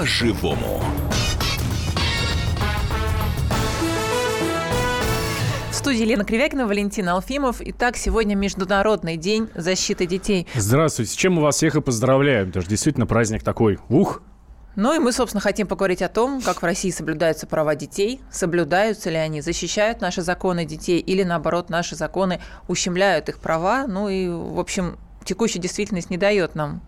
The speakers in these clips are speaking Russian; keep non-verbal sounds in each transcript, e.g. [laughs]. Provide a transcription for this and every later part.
по-живому. В студии Елена Кривякина, Валентин Алфимов. Итак, сегодня Международный день защиты детей. Здравствуйте. С чем мы вас всех и поздравляем. Это же действительно праздник такой. Ух! Ну и мы, собственно, хотим поговорить о том, как в России соблюдаются права детей, соблюдаются ли они, защищают наши законы детей или, наоборот, наши законы ущемляют их права. Ну и, в общем, текущая действительность не дает нам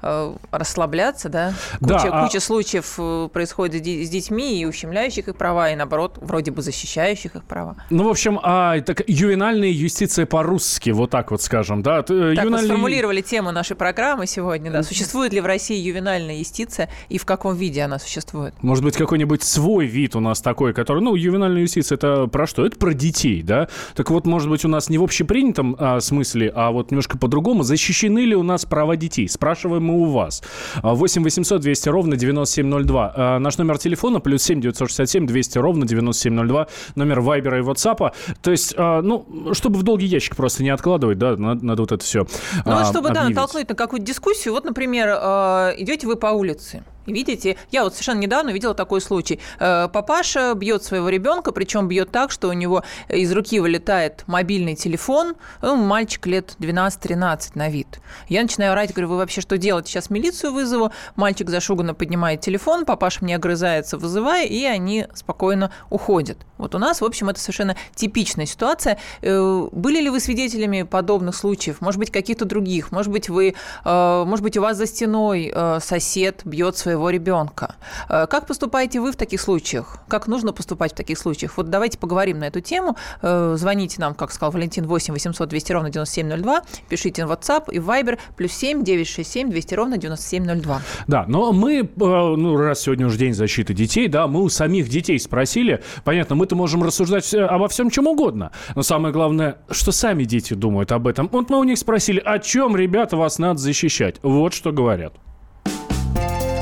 расслабляться, да? Куча, да, а... куча случаев э, происходит с детьми и ущемляющих их права, и наоборот, вроде бы защищающих их права. Ну, в общем, а, так, ювенальная юстиция по-русски, вот так вот скажем, да? Так ювенальный... мы сформулировали тему нашей программы сегодня, да. Существует ли в России ювенальная юстиция и в каком виде она существует? Может быть, какой-нибудь свой вид у нас такой, который, ну, ювенальная юстиция это про что? Это про детей, да? Так вот, может быть, у нас не в общепринятом а, смысле, а вот немножко по-другому. Защищены ли у нас права детей? Спрашиваем мы у вас. 8 800 200 ровно 9702. А, наш номер телефона плюс 7 967 200 ровно 9702. Номер Вайбера и Ватсапа. То есть, а, ну, чтобы в долгий ящик просто не откладывать, да, надо, надо вот это все Ну, а, чтобы, объявить. да, натолкнуть на какую-то дискуссию. Вот, например, идете вы по улице, Видите, я вот совершенно недавно видела такой случай. Э, папаша бьет своего ребенка, причем бьет так, что у него из руки вылетает мобильный телефон. Ну, мальчик лет 12-13 на вид. Я начинаю орать, говорю, вы вообще что делаете? Сейчас милицию вызову. Мальчик зашуганно поднимает телефон, папаша мне огрызается, вызывая, и они спокойно уходят. Вот у нас, в общем, это совершенно типичная ситуация. Э, были ли вы свидетелями подобных случаев? Может быть, каких-то других? Может быть, вы, э, может быть, у вас за стеной сосед бьет своего своего ребенка. Э, как поступаете вы в таких случаях? Как нужно поступать в таких случаях? Вот давайте поговорим на эту тему. Э, звоните нам, как сказал Валентин, 8 800 200 ровно 9702. Пишите в WhatsApp и Viber плюс 7 967 200 ровно 9702. Да, но мы, э, ну, раз сегодня уже день защиты детей, да, мы у самих детей спросили. Понятно, мы-то можем рассуждать обо всем, чем угодно. Но самое главное, что сами дети думают об этом. Вот мы у них спросили, о чем, ребята, вас надо защищать. Вот что говорят.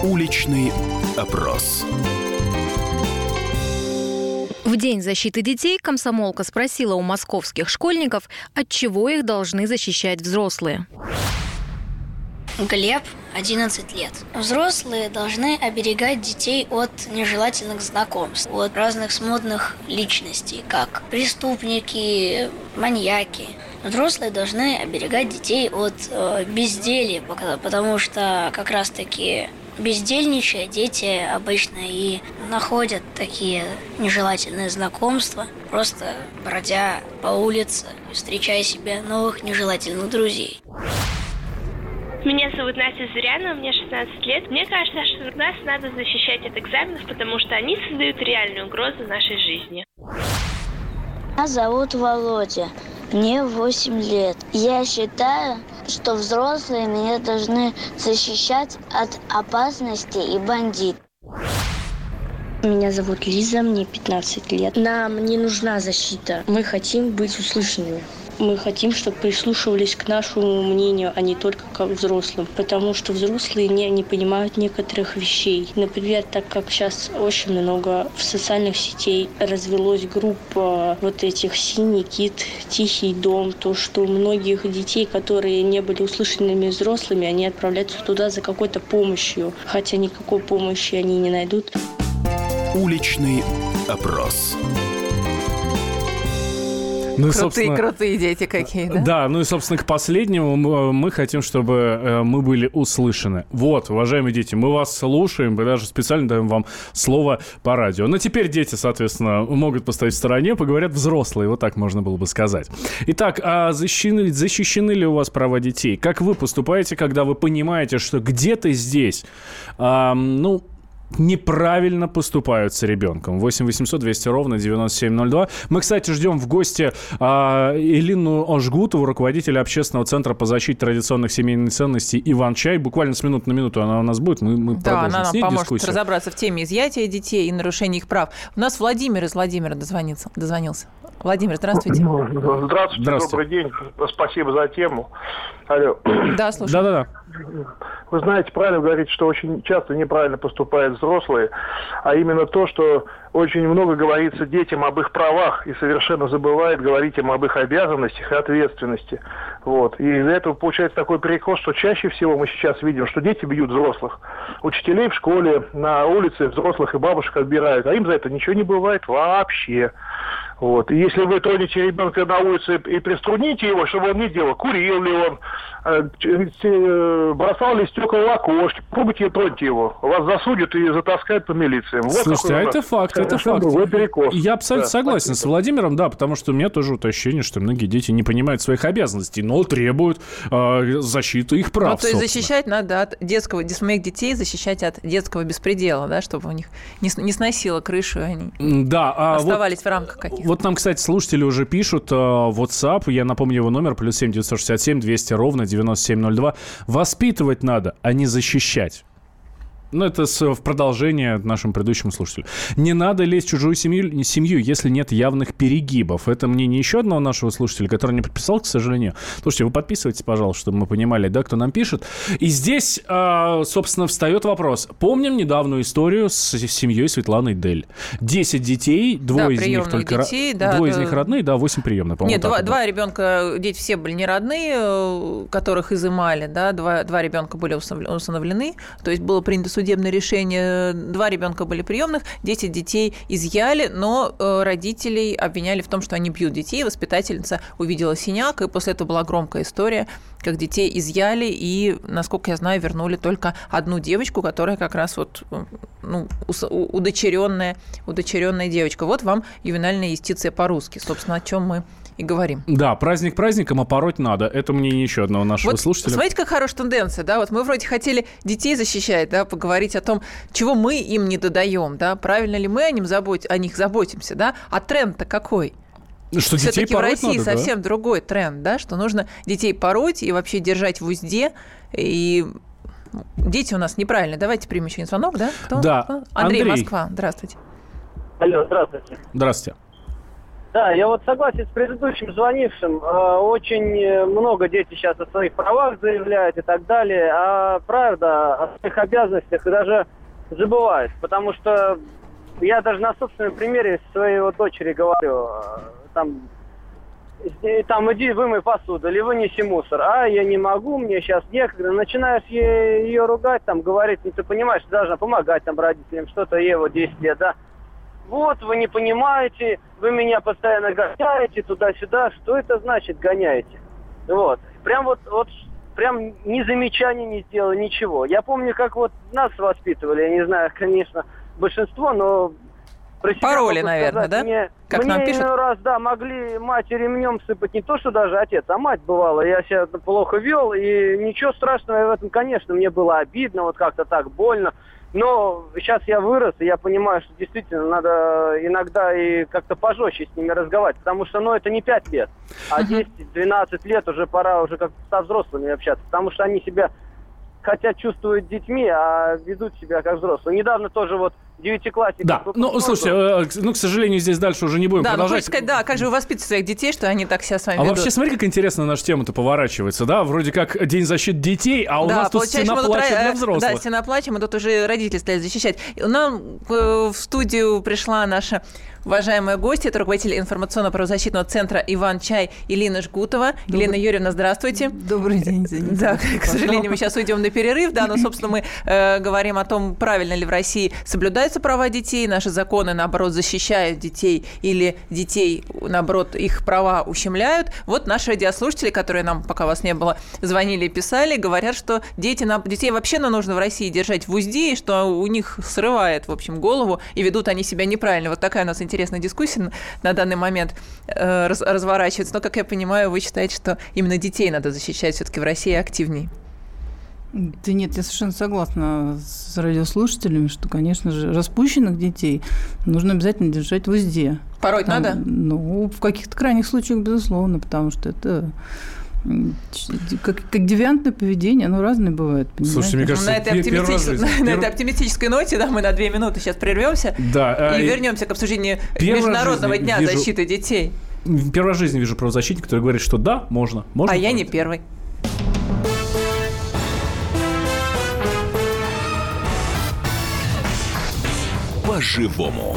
Уличный опрос. В День защиты детей комсомолка спросила у московских школьников, от чего их должны защищать взрослые. Глеб, 11 лет. Взрослые должны оберегать детей от нежелательных знакомств, от разных смутных личностей, как преступники, маньяки. Взрослые должны оберегать детей от э, безделия, потому что как раз-таки бездельничая, дети обычно и находят такие нежелательные знакомства, просто бродя по улице, встречая себе новых нежелательных друзей. Меня зовут Настя Зырянова, мне 16 лет. Мне кажется, что нас надо защищать от экзаменов, потому что они создают реальную угрозу нашей жизни. Меня зовут Володя. Мне 8 лет. Я считаю, что взрослые меня должны защищать от опасности и бандит. Меня зовут Лиза, мне 15 лет. Нам не нужна защита. Мы хотим быть услышанными мы хотим, чтобы прислушивались к нашему мнению, а не только к взрослым. Потому что взрослые не, не понимают некоторых вещей. Например, так как сейчас очень много в социальных сетей развелось группа вот этих «Синий кит», «Тихий дом», то, что многих детей, которые не были услышанными взрослыми, они отправляются туда за какой-то помощью, хотя никакой помощи они не найдут. Уличный опрос. Ну, крутые, крутые дети какие, да? Да, ну и, собственно, к последнему мы хотим, чтобы э, мы были услышаны. Вот, уважаемые дети, мы вас слушаем, мы даже специально даем вам слово по радио. Но теперь дети, соответственно, могут поставить в стороне, поговорят взрослые, вот так можно было бы сказать. Итак, а защищены, защищены ли у вас права детей? Как вы поступаете, когда вы понимаете, что где-то здесь, а, ну, неправильно поступают с ребенком. 8 800 200 ровно 9702. Мы, кстати, ждем в гости а, Элину Ожгутову, руководителя общественного центра по защите традиционных семейных ценностей «Иван Чай». Буквально с минуты на минуту она у нас будет. Мы, мы да, она нам поможет дискуссию. разобраться в теме изъятия детей и нарушения их прав. У нас Владимир из Владимира дозвонился. дозвонился. Владимир, здравствуйте. Здравствуйте, здравствуйте, добрый день. Спасибо за тему. Алло. Да, слушаю. Да-да-да. Вы знаете, правильно говорите, что очень часто неправильно поступают взрослые, а именно то, что очень много говорится детям об их правах и совершенно забывает говорить им об их обязанностях и ответственности. Вот. И из-за этого получается такой перекос, что чаще всего мы сейчас видим, что дети бьют взрослых. Учителей в школе, на улице взрослых и бабушек отбирают, а им за это ничего не бывает вообще. Вот. И если вы тронете ребенка на улице и приструните его, чтобы он не делал, курил ли он, э, э, бросал ли стекла в окошки, пробуйте и троньте его. Вас засудят и затаскают по милициям. Вот Слушайте, а это факт, это факт. Перекос. Я абсолютно да, согласен спасибо. с Владимиром, да, потому что у меня тоже вот ощущение, что многие дети не понимают своих обязанностей, но требуют э, защиты их прав. Ну, то есть защищать надо от детского, своих детей защищать от детского беспредела, да, чтобы у них не, не сносило крышу, и они да, а оставались вот... в рамках каких вот нам, кстати, слушатели уже пишут э, WhatsApp, я напомню его номер, плюс 7 967 200 ровно 9702. Воспитывать надо, а не защищать. Ну, это в продолжение нашему предыдущему слушателю. Не надо лезть в чужую семью, семью, если нет явных перегибов. Это мнение еще одного нашего слушателя, который не подписал, к сожалению. Слушайте, вы подписывайтесь, пожалуйста, чтобы мы понимали, да, кто нам пишет. И здесь, а, собственно, встает вопрос. Помним недавнюю историю с семьей Светланы Дель. Десять детей, двое да, из них только... Детей, да, двое да. из них родные, да, восемь приемных, Нет, два, два ребенка, дети все были не родные, э, которых изымали, да, два, два ребенка были усыновлены, то есть было принято судебное решение. Два ребенка были приемных, 10 детей изъяли, но э, родителей обвиняли в том, что они бьют детей. Воспитательница увидела синяк, и после этого была громкая история, как детей изъяли и, насколько я знаю, вернули только одну девочку, которая как раз вот ну, удочеренная, удочеренная девочка. Вот вам ювенальная юстиция по-русски, собственно, о чем мы и говорим. Да, праздник праздником, а пороть надо. Это мне еще одного нашего вот слушателя. Смотрите, как хорошая тенденция, да? Вот мы вроде хотели детей защищать, да, поговорить о том, чего мы им не додаем, да, правильно ли мы о, ним забот... о них заботимся, да? А тренд-то какой? Что Все-таки в России надо, совсем да? другой тренд, да, что нужно детей пороть и вообще держать в узде. И дети у нас неправильно. Давайте примем еще звонок, да? Кто? Да. Андрей, Андрей, Москва. Здравствуйте. Алло, здравствуйте. Здравствуйте. Да, я вот согласен с предыдущим звонившим. Э, очень э, много дети сейчас о своих правах заявляют и так далее, а правда о своих обязанностях даже забывают. Потому что я даже на собственном примере своей вот дочери говорю, э, там, там иди вымой посуду или вынеси мусор. А, я не могу, мне сейчас некогда. Начинаешь ее, ее ругать, там, говорить, ну ты понимаешь, ты должна помогать там родителям, что-то ей вот 10 лет, да вот, вы не понимаете, вы меня постоянно гоняете туда-сюда. Что это значит гоняете? Вот. Прям вот, вот прям ни замечания не сделал, ничего. Я помню, как вот нас воспитывали, я не знаю, [laughs] конечно, большинство, но про себя Пароли, наверное, да? Мне, как мне нам пишут? раз, да, могли мать ремнем сыпать не то, что даже отец, а мать бывала. Я себя плохо вел, и ничего страшного в этом, конечно, мне было обидно, вот как-то так больно. Но сейчас я вырос, и я понимаю, что действительно надо иногда и как-то пожестче с ними разговаривать, потому что, ну, это не 5 лет, а 10-12 лет уже пора уже как со взрослыми общаться, потому что они себя хотят чувствовать детьми, а ведут себя как взрослые. Недавно тоже вот девятиклассник. Да, ну, слушайте, э, ну, к сожалению, здесь дальше уже не будем да, ну, продолжать. Ну, сказать, да, как же вы воспитываете своих детей, что они так себя с вами А ведут? вообще, смотри, как интересно наша тема-то поворачивается, да? Вроде как День защиты детей, а у да, нас тут стена плача для взрослых. Да, стена плача, мы тут уже родители стали защищать. Нам э, в студию пришла наша уважаемые гости. Это руководитель информационно-правозащитного центра «Иван Чай» Елена Жгутова. Добрый... Елена Юрьевна, здравствуйте. Добрый день. Извините. Да, к сожалению, мы сейчас уйдем на перерыв, да, но, [laughs] собственно, мы э, говорим о том, правильно ли в России соблюдаются права детей, наши законы, наоборот, защищают детей или детей, наоборот, их права ущемляют. Вот наши радиослушатели, которые нам, пока вас не было, звонили и писали, говорят, что дети, детей вообще нужно в России держать в узде, и что у них срывает, в общем, голову, и ведут они себя неправильно. Вот такая у нас интересная интересная дискуссия на данный момент э, раз, разворачивается. Но, как я понимаю, вы считаете, что именно детей надо защищать все-таки в России активнее. Да нет, я совершенно согласна с радиослушателями, что, конечно же, распущенных детей нужно обязательно держать в узде. Пороть Там, надо? Ну, в каких-то крайних случаях, безусловно, потому что это как, как девиантное поведение, оно разное бывает. Понимаете? Слушайте, мне кажется, на этой, оптимистической, на, на этой оптимистической ноте, да, мы на две минуты сейчас прервемся да, и а, вернемся к обсуждению Международного дня вижу, защиты детей. Первый раз в жизни вижу правозащитника, который говорит, что да, можно. можно а я не первый. По-живому.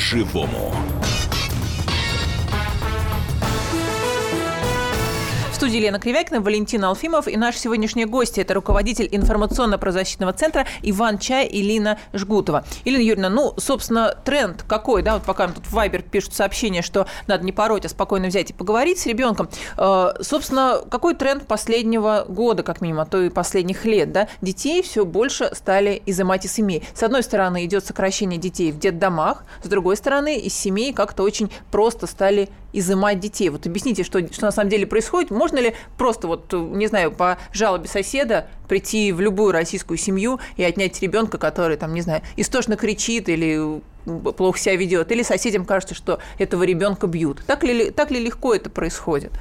По-живому. Студии Лена Кривякина, Валентина Алфимов и наш сегодняшний гость – это руководитель информационно-правозащитного центра Иван Чай и Лина Жгутова. Елена Юрьевна, ну, собственно, тренд какой, да, вот пока тут в Вайбер пишут сообщение, что надо не пороть, а спокойно взять и поговорить с ребенком. Э, собственно, какой тренд последнего года, как минимум, а то и последних лет, да? Детей все больше стали изымать из семей. С одной стороны, идет сокращение детей в детдомах, с другой стороны, из семей как-то очень просто стали изымать детей. Вот объясните, что, что на самом деле происходит. Можно ли просто, вот, не знаю, по жалобе соседа прийти в любую российскую семью и отнять ребенка, который, там, не знаю, истошно кричит или плохо себя ведет, или соседям кажется, что этого ребенка бьют. Так ли, так ли легко это происходит?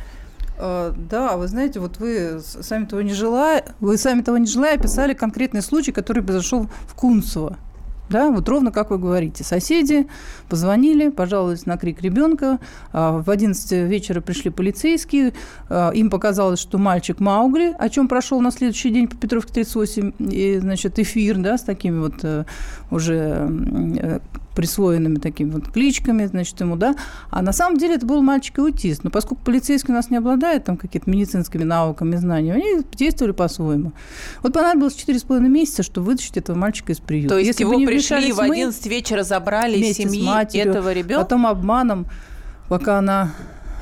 Э, да, вы знаете, вот вы сами того не желая, вы сами того не желая описали конкретный случай, который произошел в Кунцево. Да, вот ровно как вы говорите. Соседи позвонили, пожаловались на крик ребенка. А, в 11 вечера пришли полицейские. А, им показалось, что мальчик Маугли, о чем прошел на следующий день по Петровке 38, и, значит, эфир, да, с такими вот э, уже э, присвоенными такими вот кличками, значит, ему, да. А на самом деле это был мальчик-аутист. Но поскольку полицейские у нас не обладают там какими-то медицинскими науками, знаниями, они действовали по-своему. Вот понадобилось 4,5 месяца, чтобы вытащить этого мальчика из приюта. То есть Если его пришли в 11 вечера, забрали из семьи матерью, этого ребенка? Потом обманом, пока она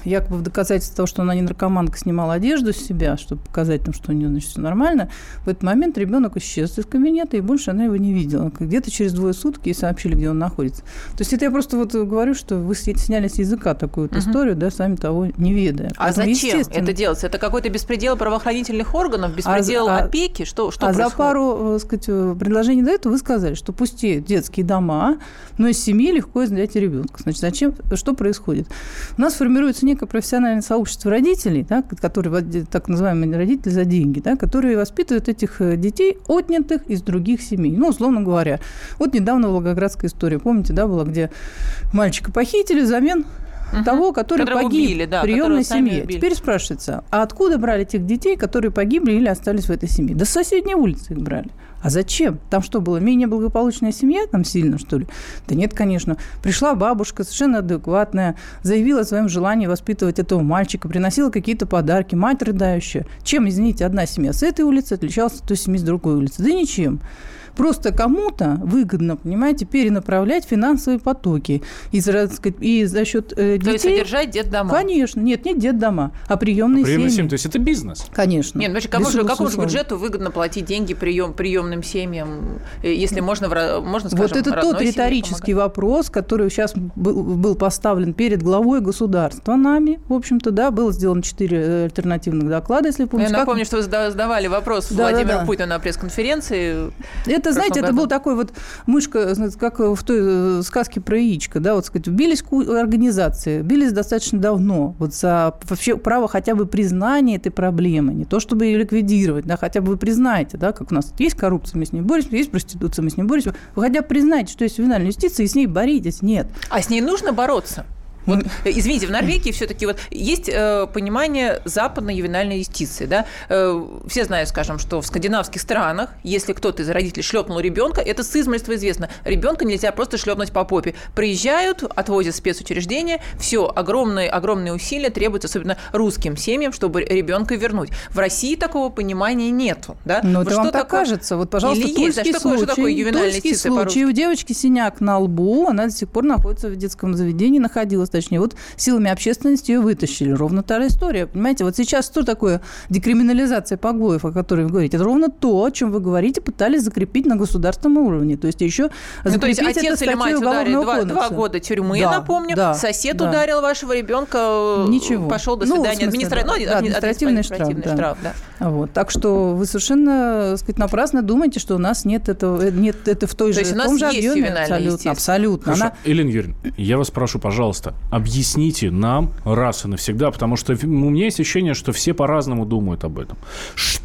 якобы в доказательство того, что она не наркоманка, снимала одежду с себя, чтобы показать нам, что у нее значит, все нормально, в этот момент ребенок исчез из кабинета, и больше она его не видела. Где-то через двое суток ей сообщили, где он находится. То есть это я просто вот говорю, что вы сняли с языка такую вот историю, да, сами того не ведая. А Поэтому, зачем это делается? Это какой-то беспредел правоохранительных органов, беспредел а, опеки? Что, что а происходит? за пару, так сказать, предложений до этого вы сказали, что пусти детские дома, но из семьи легко изъять ребенка. Значит, зачем, что происходит? У нас формируется некое профессиональное сообщество родителей, да, которые, так называемые родители за деньги, да, которые воспитывают этих э, детей, отнятых из других семей. Ну, условно говоря. Вот недавно Волгоградская история, помните, да, была, где мальчика похитили взамен угу. того, который Которого погиб убили, да, в приемной семье. Убили. Теперь спрашивается, а откуда брали тех детей, которые погибли или остались в этой семье? Да с соседней улицы их брали. А зачем? Там что было, менее благополучная семья там сильно, что ли? Да нет, конечно. Пришла бабушка, совершенно адекватная, заявила о своем желании воспитывать этого мальчика, приносила какие-то подарки, мать рыдающая. Чем, извините, одна семья с этой улицы отличалась от той семьи с другой улицы? Да ничем. Просто кому-то выгодно, понимаете, перенаправлять финансовые потоки и, сказать, и за счет э, детей... То есть содержать детдома? Конечно. Нет, не детдома, а приемные, а приемные семьи. семьи. То есть это бизнес? Конечно. Нет, значит, кому же, какому же бюджету выгодно платить деньги прием, приемным семьям, э, если можно, можно скажем, Вот это тот риторический вопрос, который сейчас был, был поставлен перед главой государства нами, в общем-то, да, было сделано четыре э, альтернативных доклада, если помните. Я напомню, как... что вы задавали вопрос да, Владимиру да, да. Путину на пресс-конференции. Это это, знаете, году. это был такой вот мышка, как в той э, сказке про яичко, да, вот сказать, бились организации, бились достаточно давно, вот за вообще право хотя бы признания этой проблемы, не то чтобы ее ликвидировать, да, хотя бы вы признаете, да, как у нас есть коррупция, мы с ней боремся, есть проституция, мы с ней боремся, вы хотя бы признаете, что есть финальная юстиция, и с ней боритесь, нет. А с ней нужно бороться? Вот, извините, в Норвегии все-таки вот есть э, понимание западной ювенальной юстиции, да? Э, все знают, скажем, что в скандинавских странах, если кто-то из родителей шлепнул ребенка, это с измольства известно. Ребенка нельзя просто шлепнуть по попе. Приезжают, отвозят в спецучреждение, все, огромные, огромные усилия требуются, особенно русским семьям, чтобы ребенка вернуть. В России такого понимания нету, да? Ну, это вам так кажется. Вот, пожалуйста, Или есть, да, что случай, такое, что такое ювенальная случай. У девочки синяк на лбу, она до сих пор находится в детском заведении, находилась точнее. Вот силами общественности ее вытащили. Ровно та же история. Понимаете, вот сейчас что такое декриминализация побоев, о которой вы говорите? Это ровно то, о чем вы говорите, пытались закрепить на государственном уровне. То есть еще ну, то есть отец или мать ударили два, два года тюрьмы, да, напомню. Да, Сосед да. ударил вашего ребенка, Ничего. пошел до ну, свидания. Ну, Администра... да, ну, административный, административный штраф. Да. штраф да. Вот. Так что вы совершенно так сказать, напрасно думаете, что у нас нет этого, э, нет это в той То же, в том же объеме. Абсолютно, абсолютно. Хорошо. Она... Елена Юрьевна, я вас прошу, пожалуйста, объясните нам раз и навсегда, потому что у меня есть ощущение, что все по-разному думают об этом.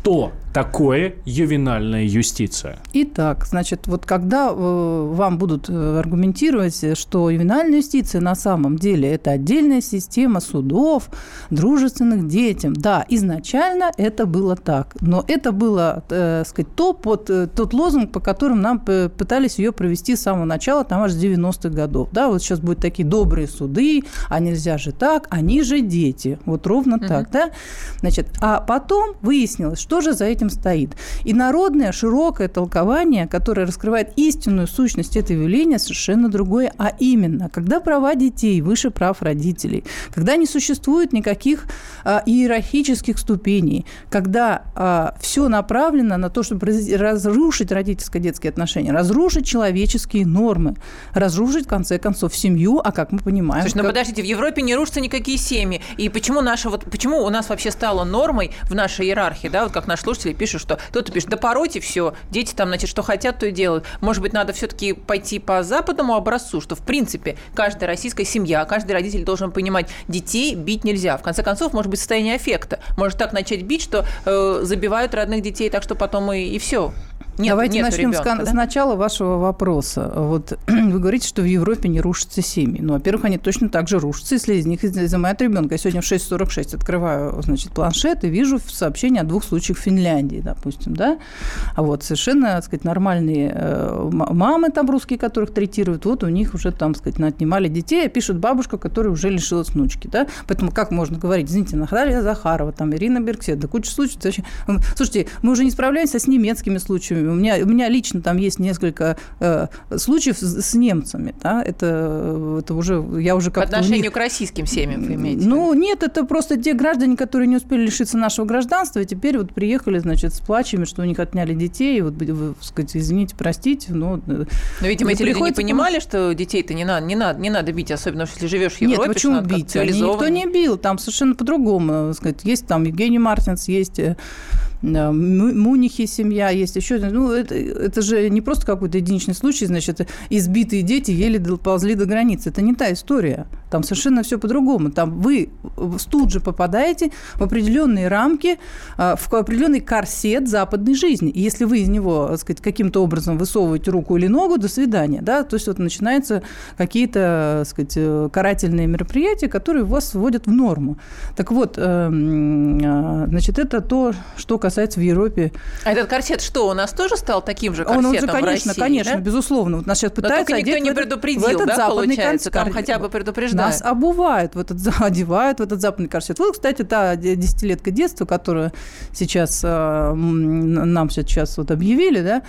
Что такое ювенальная юстиция? Итак, значит, вот когда э, вам будут э, аргументировать, что ювенальная юстиция на самом деле это отдельная система судов, дружественных детям, да, изначально это было так, но это было, э, сказать, то, под, э, тот лозунг, по которым нам пытались ее провести с самого начала, там аж с 90-х годов, да, вот сейчас будут такие добрые суды, а нельзя же так, они же дети, вот ровно угу. так, да, значит, а потом выяснилось, что же за этим стоит, и народное широкое толкование, которое раскрывает истинную сущность этого явления, совершенно другое, а именно, когда права детей выше прав родителей, когда не существует никаких а, иерархических ступеней, когда а, все направлено на то, чтобы разрушить родительско-детские отношения, разрушить человеческие нормы, разрушить, в конце концов, семью, а как мы понимаем... Слушай, ну как... подождите, в Европе не рушатся никакие семьи. И почему, наша, вот, почему у нас вообще стало нормой в нашей иерархии, да, вот как наши слушатели пишут, что кто-то пишет, да поройте все, дети там, значит, что хотят, то и делают. Может быть, надо все-таки пойти по западному образцу, что, в принципе, каждая российская семья, каждый родитель должен понимать, детей бить нельзя. В конце концов, может быть, состояние аффекта. Может так начать бить, что э, забивают родных детей, так что потом и, и все. Нет, Давайте нет начнем ребенка, с, да? начала вашего вопроса. Вот [clears throat] вы говорите, что в Европе не рушатся семьи. Ну, во-первых, они точно так же рушатся, если из них изымают ребенка. Я сегодня в 6.46 открываю, значит, планшет и вижу сообщение о двух случаях в Финляндии, допустим, да? А вот совершенно, так сказать, нормальные э, мамы там русские, которых третируют, вот у них уже там, так сказать, отнимали детей, а пишут бабушка, которая уже лишилась внучки, да? Поэтому как можно говорить, извините, Наталья Захарова, там, Ирина Берксет, да куча случаев. Слушайте, мы уже не справляемся с немецкими случаями, у меня, у меня лично там есть несколько э, случаев с, с немцами. Да? Это, это уже я уже как По отношению них... к российским семьям вы имеете? Ну, нет, это просто те граждане, которые не успели лишиться нашего гражданства, и теперь вот приехали, значит, с плачами, что у них отняли детей, и вот, вы, сказать, извините, простите, но... Э, но, видимо, эти люди не понимали, что детей-то не надо, не надо, не надо бить, особенно если живешь в Европе. Нет, почему бить? Никто не бил, там совершенно по-другому. Сказать, есть там Евгений Мартинс, есть э, Мунихи семья, есть еще. Ну, это, это же не просто какой-то единичный случай, значит, избитые дети еле ползли до границы. Это не та история. Там совершенно все по-другому. Там вы тут же попадаете в определенные рамки, а, в определенный корсет западной жизни. И если вы из него, так сказать, каким-то образом высовываете руку или ногу, до свидания. Да? То есть вот начинаются какие-то, сказать, э, карательные мероприятия, которые вас вводят в норму. Так вот, эм, а, значит, это то, что касается касается в Европе. А этот корсет что, у нас тоже стал таким же корсетом он, он же, конечно, России, конечно, да? безусловно. Вот нас сейчас пытаются Но никто не предупредил, в этот да, западный корсет. Там хотя бы предупреждают. Нас обувают, в этот, [laughs] одевают в этот западный корсет. Вот, кстати, та десятилетка детства, которую сейчас э, нам сейчас вот объявили, да,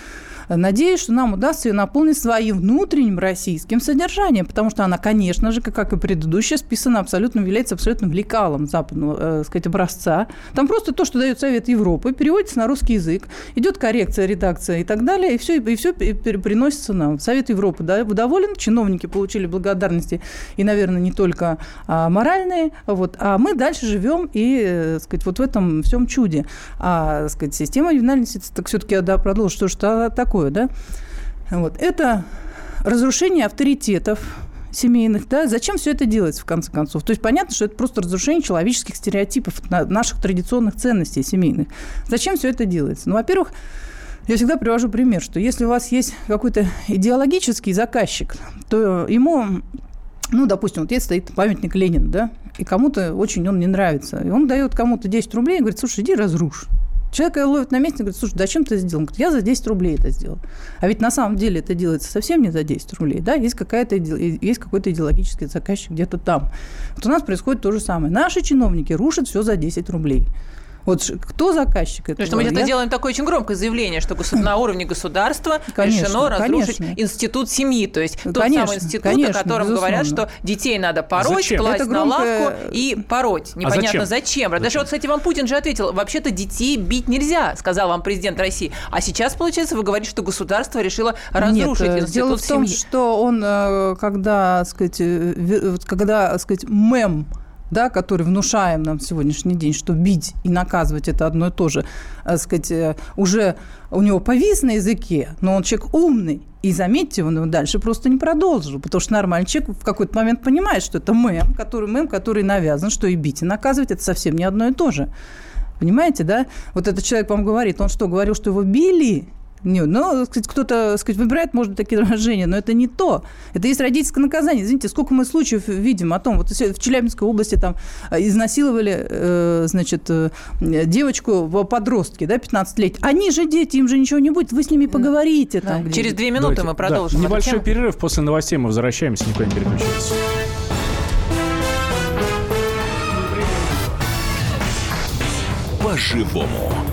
Надеюсь, что нам удастся ее наполнить своим внутренним российским содержанием, потому что она, конечно же, как и предыдущая, списана абсолютно, является абсолютно лекалом западного, э, сказать, образца. Там просто то, что дает Совет Европы, переводится на русский язык, идет коррекция, редакция и так далее, и все, и все приносится нам. Совет Европы да, доволен, чиновники получили благодарности, и, наверное, не только а, моральные, вот, а мы дальше живем и, э, сказать, вот в этом всем чуде. А, сказать, система ювенальности, так все-таки, да, продолжу, что же такое, да? Вот. Это разрушение авторитетов семейных, да, зачем все это делается, в конце концов? То есть понятно, что это просто разрушение человеческих стереотипов, наших традиционных ценностей семейных. Зачем все это делается? Ну, во-первых, я всегда привожу пример, что если у вас есть какой-то идеологический заказчик, то ему, ну, допустим, вот здесь стоит памятник Ленина, да, и кому-то очень он не нравится. И он дает кому-то 10 рублей и говорит, слушай, иди разрушь. Человек ловит на месте и говорит, слушай, зачем ты это сделал? Он говорит, я за 10 рублей это сделал. А ведь на самом деле это делается совсем не за 10 рублей. Да? Есть, какая-то, есть какой-то идеологический заказчик где-то там. Вот у нас происходит то же самое. Наши чиновники рушат все за 10 рублей. Вот кто заказчик этого? То есть мы это делаем такое очень громкое заявление, что на уровне государства конечно, решено разрушить конечно. институт семьи. То есть тот конечно, самый институт, конечно, о котором безусловно. говорят, что детей надо пороть, зачем? класть громкое... на лавку и пороть. Непонятно а зачем? зачем. зачем. Даже вот, кстати, вам Путин же ответил, вообще-то детей бить нельзя, сказал вам президент России. А сейчас, получается, вы говорите, что государство решило разрушить Нет, институт дело в том, семьи. что он, э, когда, сказать, э, когда, сказать, мем да, который внушаем нам в сегодняшний день, что бить и наказывать это одно и то же, так сказать, э, уже у него повис на языке, но он человек умный, и заметьте, он его дальше просто не продолжил, потому что нормальный человек в какой-то момент понимает, что это мем, который мем, который навязан, что и бить, и наказывать это совсем не одно и то же. Понимаете, да? Вот этот человек вам говорит, он что, говорил, что его били? Нет, ну, сказать, кто-то сказать, выбирает, может, такие выражения, но это не то. Это есть родительское наказание. Извините, сколько мы случаев видим о том, вот в Челябинской области там э, изнасиловали, э, значит, э, девочку в подростке, да, 15 лет. Они же дети, им же ничего не будет, вы с ними поговорите да. там. Через две минуты Давайте, мы продолжим. Да. Небольшой перерыв, после новостей мы возвращаемся, никуда не переключайтесь. По-живому.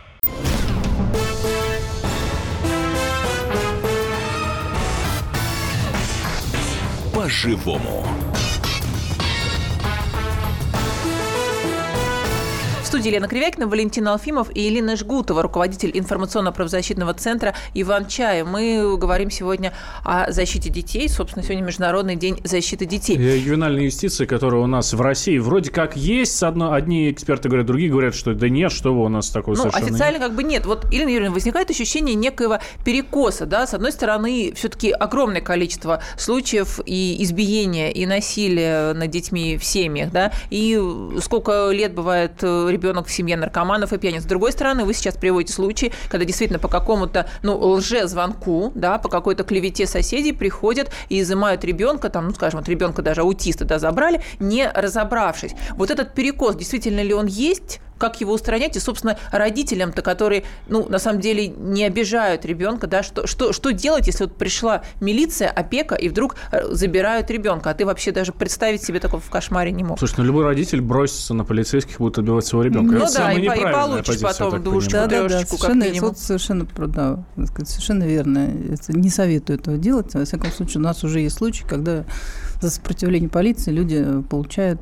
По-живому. Студии Елена Кривякина, Валентин Алфимов и Елена Жгутова, руководитель информационно-правозащитного центра Иван Чай. Мы говорим сегодня о защите детей. Собственно, сегодня Международный день защиты детей. И ювенальной юстиции, которая у нас в России вроде как есть. С одно, одни эксперты говорят, другие говорят, что да нет, что вы у нас такое ну, совершенно официально нет. как бы нет. Вот, Елена Юрьевна, возникает ощущение некоего перекоса. Да? С одной стороны, все-таки огромное количество случаев и избиения, и насилия над детьми в семьях. Да? И сколько лет бывает ребенок ребенок в семье наркоманов и пьяниц. С другой стороны, вы сейчас приводите случаи, когда действительно по какому-то ну, лже-звонку, да, по какой-то клевете соседей приходят и изымают ребенка, там, ну, скажем, от ребенка даже аутиста да, забрали, не разобравшись. Вот этот перекос, действительно ли он есть? Как его устранять, и, собственно, родителям-то, которые, ну, на самом деле не обижают ребенка, да, что, что, что делать, если вот пришла милиция, опека, и вдруг э, забирают ребенка, а ты вообще даже представить себе такого в кошмаре не мог. Слушай, ну любой родитель бросится на полицейских, будет отбивать своего ребенка. Ну Это да, и, и получишь позиция, потом двушку, да, да, да, совершенно, вот совершенно, да, совершенно верно. Это, не советую этого делать. Во всяком случае, у нас уже есть случаи, когда за сопротивление полиции люди получают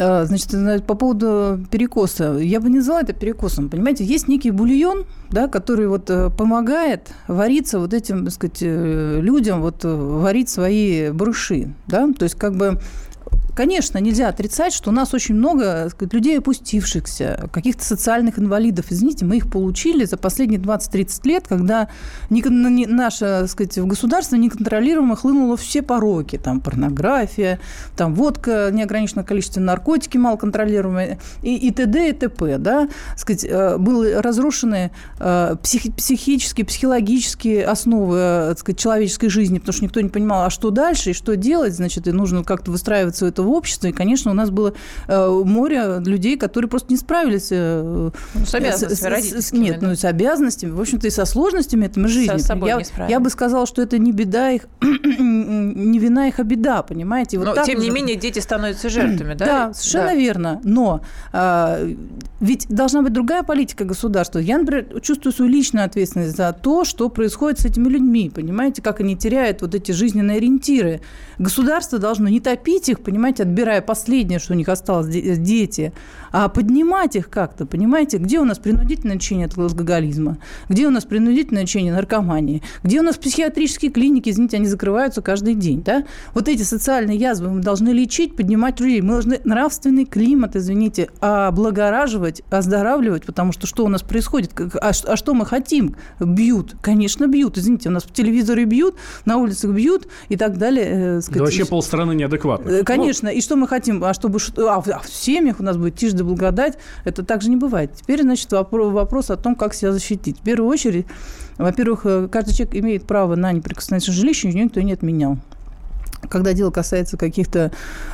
значит, по поводу перекоса. Я бы не назвала это перекосом. Понимаете, есть некий бульон, да, который вот э, помогает вариться вот этим, так сказать, э, людям вот э, варить свои бруши. Да? То есть как бы Конечно, нельзя отрицать, что у нас очень много сказать, людей опустившихся, каких-то социальных инвалидов. Извините, мы их получили за последние 20-30 лет, когда не, не, наше сказать, государство неконтролируемо хлынуло все пороки. Там порнография, там водка, неограниченное количество наркотики малоконтролируемые и, и т.д. и т.п. Да? Сказать, э, были разрушены э, психи, психические, психологические основы э, сказать, человеческой жизни, потому что никто не понимал, а что дальше и что делать. Значит, и нужно как-то выстраивать все это это в обществе. И, конечно, у нас было э, море людей, которые просто не справились э, ну, с обязанностями с, с, Нет, да? ну, с обязанностями, в общем-то, и со сложностями этой жизни. Со собой я, я бы сказала, что это не беда их, [clears throat] не вина их, а беда, понимаете? Вот Но, тем уже... не менее, дети становятся жертвами, да? Да, совершенно да. верно. Но э, ведь должна быть другая политика государства. Я, например, чувствую свою личную ответственность за то, что происходит с этими людьми, понимаете, как они теряют вот эти жизненные ориентиры. Государство должно не топить их, понимаете, понимаете, отбирая последнее, что у них осталось, дети, а поднимать их как-то, понимаете, где у нас принудительное лечение от алкоголизма, где у нас принудительное лечение наркомании, где у нас психиатрические клиники, извините, они закрываются каждый день, да? Вот эти социальные язвы мы должны лечить, поднимать людей, мы должны нравственный климат, извините, облагораживать, оздоравливать, потому что что у нас происходит, а, а что мы хотим? Бьют, конечно, бьют, извините, у нас в телевизоре бьют, на улицах бьют и так далее. Э, сказать, да вообще полстраны неадекватно. Э, конечно, и что мы хотим? А чтобы а, а в семьях у нас будет тишь да благодать, это также не бывает. Теперь, значит, вопрос, вопрос о том, как себя защитить. В первую очередь, во-первых, э, каждый человек имеет право на неприкосновенность жилища, ничего никто не отменял. Когда дело касается каких-то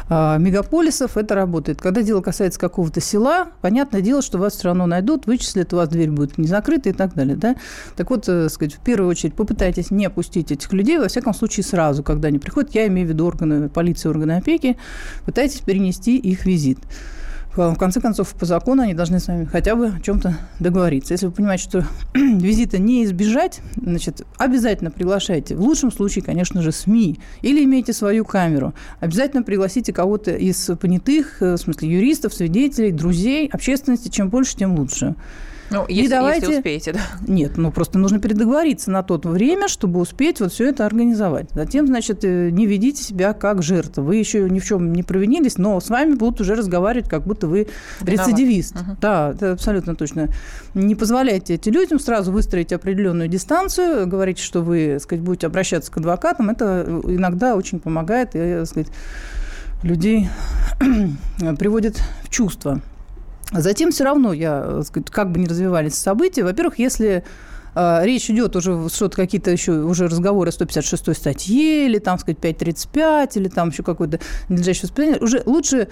э, мегаполисов, это работает. Когда дело касается какого-то села, понятное дело, что вас все равно найдут, вычислят, у вас дверь будет не закрыта и так далее. Да? Так вот, э, сказать, в первую очередь попытайтесь не пустить этих людей, во всяком случае, сразу, когда они приходят. Я имею в виду органы полиции, органы опеки. Пытайтесь перенести их визит в конце концов, по закону они должны с вами хотя бы о чем-то договориться. Если вы понимаете, что [clears throat] визита не избежать, значит, обязательно приглашайте. В лучшем случае, конечно же, СМИ. Или имейте свою камеру. Обязательно пригласите кого-то из понятых, э, в смысле юристов, свидетелей, друзей, общественности. Чем больше, тем лучше. Ну, если, давайте... если успеете, да. Нет, ну просто нужно передоговориться на то время, чтобы успеть вот все это организовать. Затем, значит, э, не ведите себя как жертва. Вы еще ни в чем не провинились, но с вами будут уже разговаривать, как будто вы Виноват. рецидивист. Угу. Да, это абсолютно точно. Не позволяйте этим людям сразу выстроить определенную дистанцию, говорить, что вы, так сказать, будете обращаться к адвокатам. Это иногда очень помогает и, так сказать, людей [clears throat] приводит в чувство. Затем все равно, я, сказать, как бы ни развивались события, во-первых, если э, речь идет уже что-то какие-то еще уже разговоры о 156 статье или там, сказать, 5.35 или там еще какой-то надлежащее воспитание, уже лучше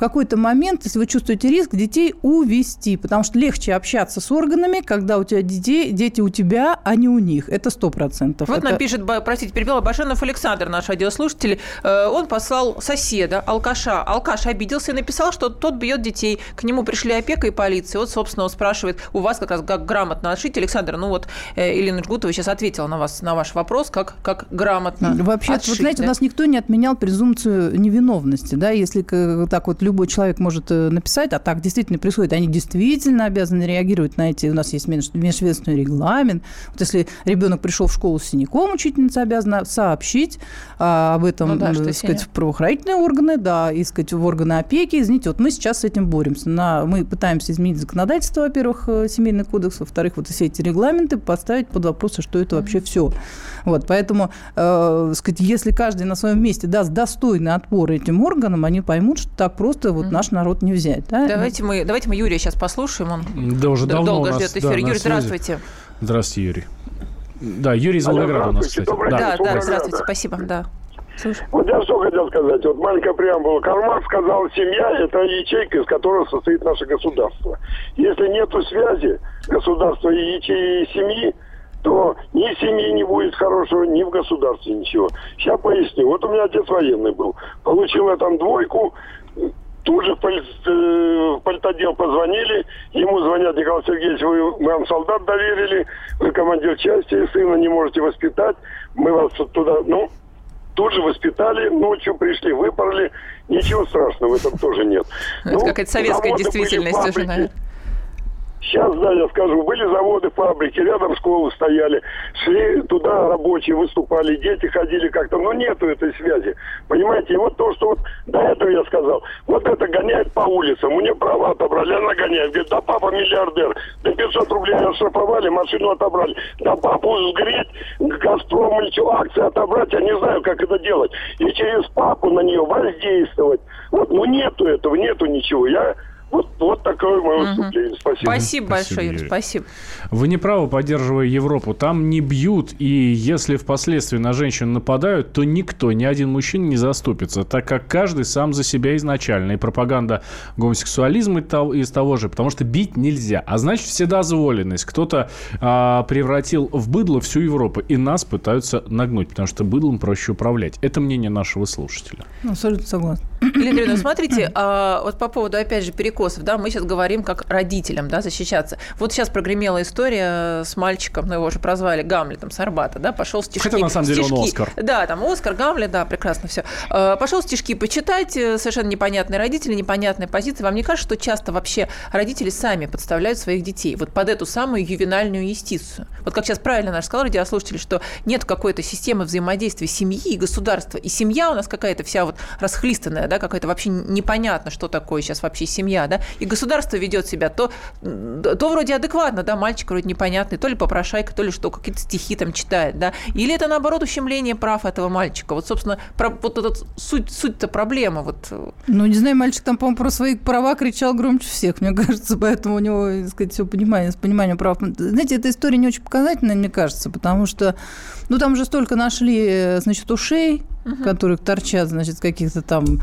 какой-то момент, если вы чувствуете риск, детей увести, потому что легче общаться с органами, когда у тебя детей, дети у тебя, а не у них. Это сто процентов. Вот это... нам пишет, простите, перебила, Башенов Александр, наш радиослушатель. Э, он послал соседа, алкаша. Алкаш обиделся и написал, что тот бьет детей. К нему пришли опека и полиция. Вот, собственно, он спрашивает, у вас как раз как грамотно отшить. Александр, ну вот Елена Жгутова сейчас ответила на, вас, на ваш вопрос, как, как грамотно Вообще, отшить, вот знаете, да? у нас никто не отменял презумпцию невиновности. Да? Если так вот любой человек может э, написать, а так действительно происходит, они действительно обязаны реагировать на эти, у нас есть межведомственный регламент. Вот если ребенок пришел в школу с синяком, учительница обязана сообщить а, об этом, ну, да, так сказать, в правоохранительные органы, да, и сказать, в органы опеки. Извините, вот мы сейчас с этим боремся. На, мы пытаемся изменить законодательство, во-первых, э, семейный кодекс, во-вторых, вот все эти регламенты поставить под вопрос, а что это вообще все. Вот, поэтому, э, сказать, если каждый на своем месте даст достойный отпор этим органам, они поймут, что так просто вот наш народ не взять. Да? Давайте, мы, давайте мы Юрия сейчас послушаем. Он да, уже давно долго нас, ждет эфир. Да, Юрий, здравствуйте. Здравствуйте, Юрий. Да, Юрий из Волгограда у нас, кстати. Да, да, да, здравствуйте, спасибо, да. Слушай. Вот я что хотел сказать. Вот маленькая преамбула. Карл сказал, семья – это ячейка, из которой состоит наше государство. Если нет связи государства и, и семьи, то ни семьи не будет хорошего, ни в государстве ничего. Сейчас поясню. Вот у меня отец военный был. Получил я там двойку, Тут же в, полит, э, в политотдел позвонили, ему звонят, Николай Сергеевич, вы вам солдат доверили, вы командир части, сына не можете воспитать, мы вас туда, ну, тут же воспитали, ночью пришли, выпороли, ничего страшного в этом тоже нет. Это ну, какая-то советская действительность уже, наверное. Сейчас, да, я скажу, были заводы, фабрики, рядом школы стояли, шли туда рабочие, выступали, дети ходили как-то, но нету этой связи. Понимаете, и вот то, что вот до этого я сказал, вот это гоняет по улицам, у нее права отобрали, она гоняет, говорит, да папа миллиардер, да 500 рублей оштрафовали, машину отобрали, да папу сгреть, Газпром ничего, акции отобрать, я не знаю, как это делать. И через папу на нее воздействовать. Вот, ну нету этого, нету ничего. Я вот, вот такое мое выступление. Спасибо. Спасибо большое, Юрий. Спасибо. Вы не правы, поддерживая Европу. Там не бьют, и если впоследствии на женщин нападают, то никто, ни один мужчина не заступится, так как каждый сам за себя изначально. И пропаганда гомосексуализма из того же, потому что бить нельзя. А значит, вседозволенность. Кто-то а, превратил в быдло всю Европу, и нас пытаются нагнуть, потому что быдлом проще управлять. Это мнение нашего слушателя. Абсолютно согласна. Елена смотрите, а, вот по поводу, опять же, перекоса перекосов, да, мы сейчас говорим как родителям, да, защищаться. Вот сейчас прогремела история с мальчиком, ну, его уже прозвали Гамлетом с Арбата, да, пошел стишки. Хотя, на самом деле, стишки, он Оскар. Да, там Оскар, Гамлет, да, прекрасно все. Э, пошел стишки почитать, э, совершенно непонятные родители, непонятная позиция. Вам не кажется, что часто вообще родители сами подставляют своих детей вот под эту самую ювенальную юстицию? Вот как сейчас правильно наш сказал радиослушатель, что нет какой-то системы взаимодействия семьи и государства, и семья у нас какая-то вся вот расхлистанная, да, какая-то вообще непонятно, что такое сейчас вообще семья, да, и государство ведет себя, то, то вроде адекватно, да, мальчик вроде непонятный, то ли попрошайка, то ли что, какие-то стихи там читает, да, или это, наоборот, ущемление прав этого мальчика. Вот, собственно, про, вот этот суть, суть-то проблема. Вот. Ну, не знаю, мальчик там, по-моему, про свои права кричал громче всех, мне [laughs] кажется, поэтому у него, так сказать, все понимание, с пониманием прав. Знаете, эта история не очень показательная, мне кажется, потому что, ну, там же столько нашли, значит, ушей, угу. которые торчат, значит, каких-то там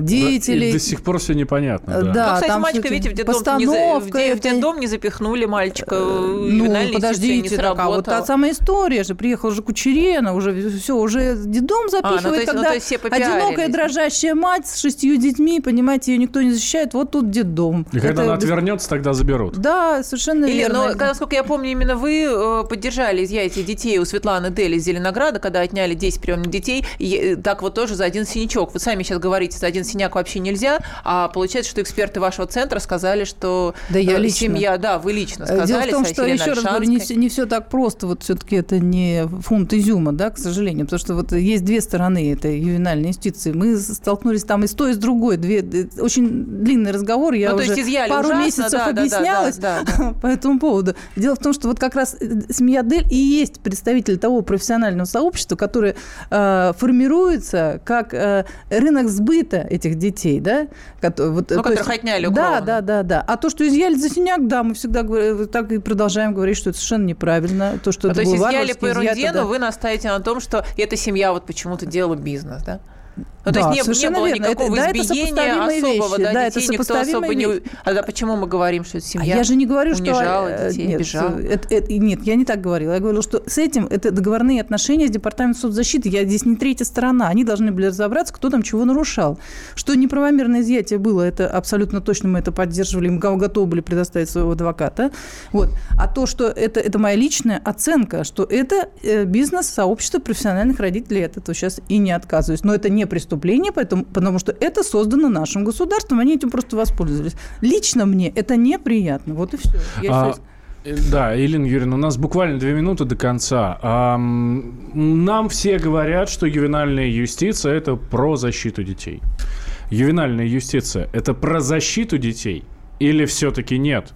деятелей. И до сих пор все непонятно. Да, да ну, кстати, там мальчика, видите, в детдом, не, в, в детдом не запихнули мальчика. Э, ну, подождите, так, а вот та самая история же. Приехал же Кучерена, уже все, уже детдом запихивает, а, ну, есть, когда ну, все одинокая дрожащая мать с шестью детьми, понимаете, ее никто не защищает, вот тут детдом. И Это... когда она отвернется, тогда заберут. Да, совершенно Или, верно. Но, насколько я помню, именно вы э, поддержали изъятие детей у Светланы Дели из Зеленограда, когда отняли 10 приемных детей, и э, так вот тоже за один синячок. Вы сами сейчас говорите, за один синяк вообще нельзя, а получается, что эксперты вашего центра сказали, что да, я э, лично. семья, да, вы лично сказали. Дело в том, что, еще раз говорю, не все, не все так просто, вот все-таки это не фунт изюма, да, к сожалению, потому что вот есть две стороны этой ювенальной юстиции. Мы столкнулись там и с той, и с другой. Две, очень длинный разговор, я ну, уже пару ужасно, месяцев да, объяснялась да, да, да, да. [laughs] по этому поводу. Дело в том, что вот как раз э, семья Дель и есть представитель того профессионального сообщества, которое э, формируется как э, рынок сбыта этих детей да? Вот, ну, которых есть, отняли Да, да, да, да. А то, что изъяли за синяк, да, мы всегда говорим, так и продолжаем говорить, что это совершенно неправильно. То, что а это то есть изъяли по ерунде, но вы настаиваете на том, что эта семья вот почему-то делала бизнес, да? Ну, да, то есть не, не было верно. никакого это, избиения да, это особого, вещи. да, да, детей это никто особо не... А да, почему мы говорим, что это семья а я же не говорю, унижала что... детей, нет, обижала? Это, это, нет, я не так говорила. Я говорила, что с этим это договорные отношения с Департаментом соцзащиты. Я здесь не третья сторона. Они должны были разобраться, кто там чего нарушал. Что неправомерное изъятие было, это абсолютно точно мы это поддерживали, мы готовы были предоставить своего адвоката. Вот. А то, что это, это моя личная оценка, что это э, бизнес сообщества профессиональных родителей, я от этого сейчас и не отказываюсь. Но это не преступление, поэтому, потому что это создано нашим государством, они этим просто воспользовались. Лично мне это неприятно. Вот и все. Я а... Э, да, Елена Юрьевна, у нас буквально две минуты до конца. Нам все говорят, что ювенальная юстиция – это про защиту детей. Ювенальная юстиция – это про защиту детей или все-таки нет?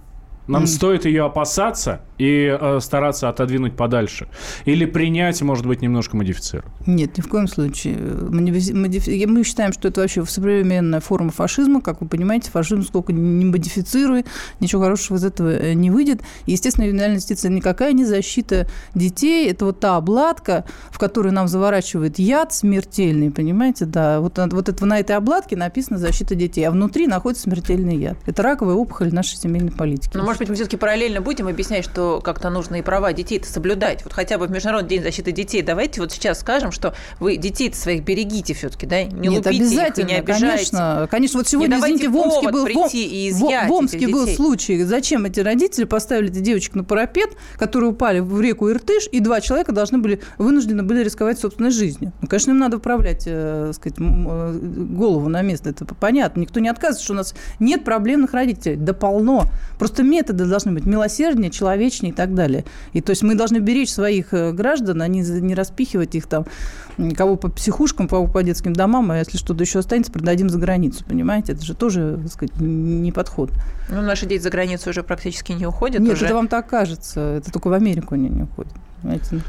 Нам mm. стоит ее опасаться и э, стараться отодвинуть подальше. Или принять, может быть, немножко модифицировать. Нет, ни в коем случае. Модифи... Мы считаем, что это вообще современная форма фашизма. Как вы понимаете, фашизм сколько не модифицируй, ничего хорошего из этого э, не выйдет. естественно, ювенальная юстиция никакая не защита детей. Это вот та обладка, в которую нам заворачивает яд смертельный, понимаете? Да, вот, вот это, на этой обладке написано «защита детей», а внутри находится смертельный яд. Это раковая опухоль нашей семейной политики. Ну, может быть, мы все-таки параллельно будем объяснять, что как-то нужно и права детей-то соблюдать. Вот хотя бы в Международный день защиты детей давайте вот сейчас скажем, что вы детей-то своих берегите все-таки, да? Не Нет, лупите обязательно, их и не обижайте. Конечно, конечно. Вот сегодня, не извините, в Омске был, прийти и в, в Омске был случай. Зачем эти родители поставили этих девочек на парапет, которые упали в реку Иртыш, и два человека должны были, вынуждены были рисковать собственной жизнью? Ну, конечно, им надо управлять, э, сказать, э, голову на место. Это понятно. Никто не отказывает, что у нас нет проблемных родителей. Да полно. Просто методы должны быть милосерднее, человечнее и так далее. И то есть мы должны беречь своих э, граждан, а не, не распихивать их там, кого по психушкам, кого по детским домам, а если что-то еще останется, продадим за границу, понимаете? Это же тоже, так сказать, не подход. Ну, наши дети за границу уже практически не уходят. Нет, уже. это вам так кажется. Это только в Америку они не уходят. Понимаете?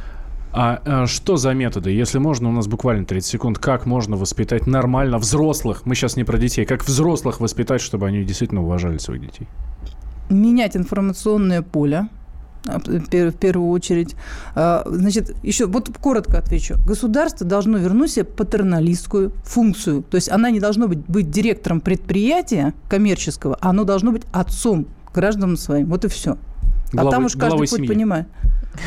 А, а что за методы? Если можно, у нас буквально 30 секунд. Как можно воспитать нормально взрослых? Мы сейчас не про детей. Как взрослых воспитать, чтобы они действительно уважали своих детей? Менять информационное поле, а, в первую очередь. А, значит, еще вот коротко отвечу. Государство должно вернуть себе патерналистскую функцию. То есть она не должна быть, быть директором предприятия коммерческого, а оно должно быть отцом гражданам своим. Вот и все. Головой, а там уж каждый путь понимает.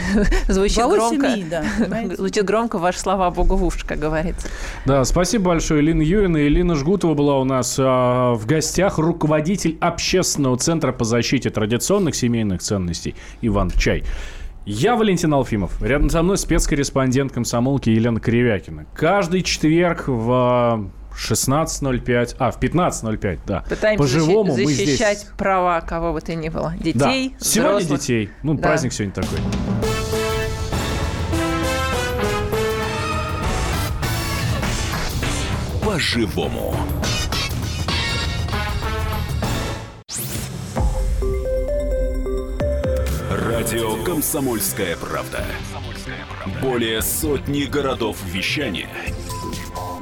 [laughs] Звучит громко. Семьи, да, [laughs] Звучит громко, ваши слова Богу в уши, как говорится. Да, спасибо большое, Элина Юрьевна. Элина Жгутова была у нас а, в гостях, руководитель общественного центра по защите традиционных семейных ценностей Иван Чай. Я Валентин Алфимов. Рядом со мной спецкорреспондент комсомолки Елена Кривякина. Каждый четверг в 16.05, а, в 15.05, да. Пытаемся По-живому защищать мы здесь... права кого бы то ни было. Детей, да. Сегодня детей. Ну, да. праздник сегодня такой. По-живому. Радио «Комсомольская правда». Более сотни городов вещания –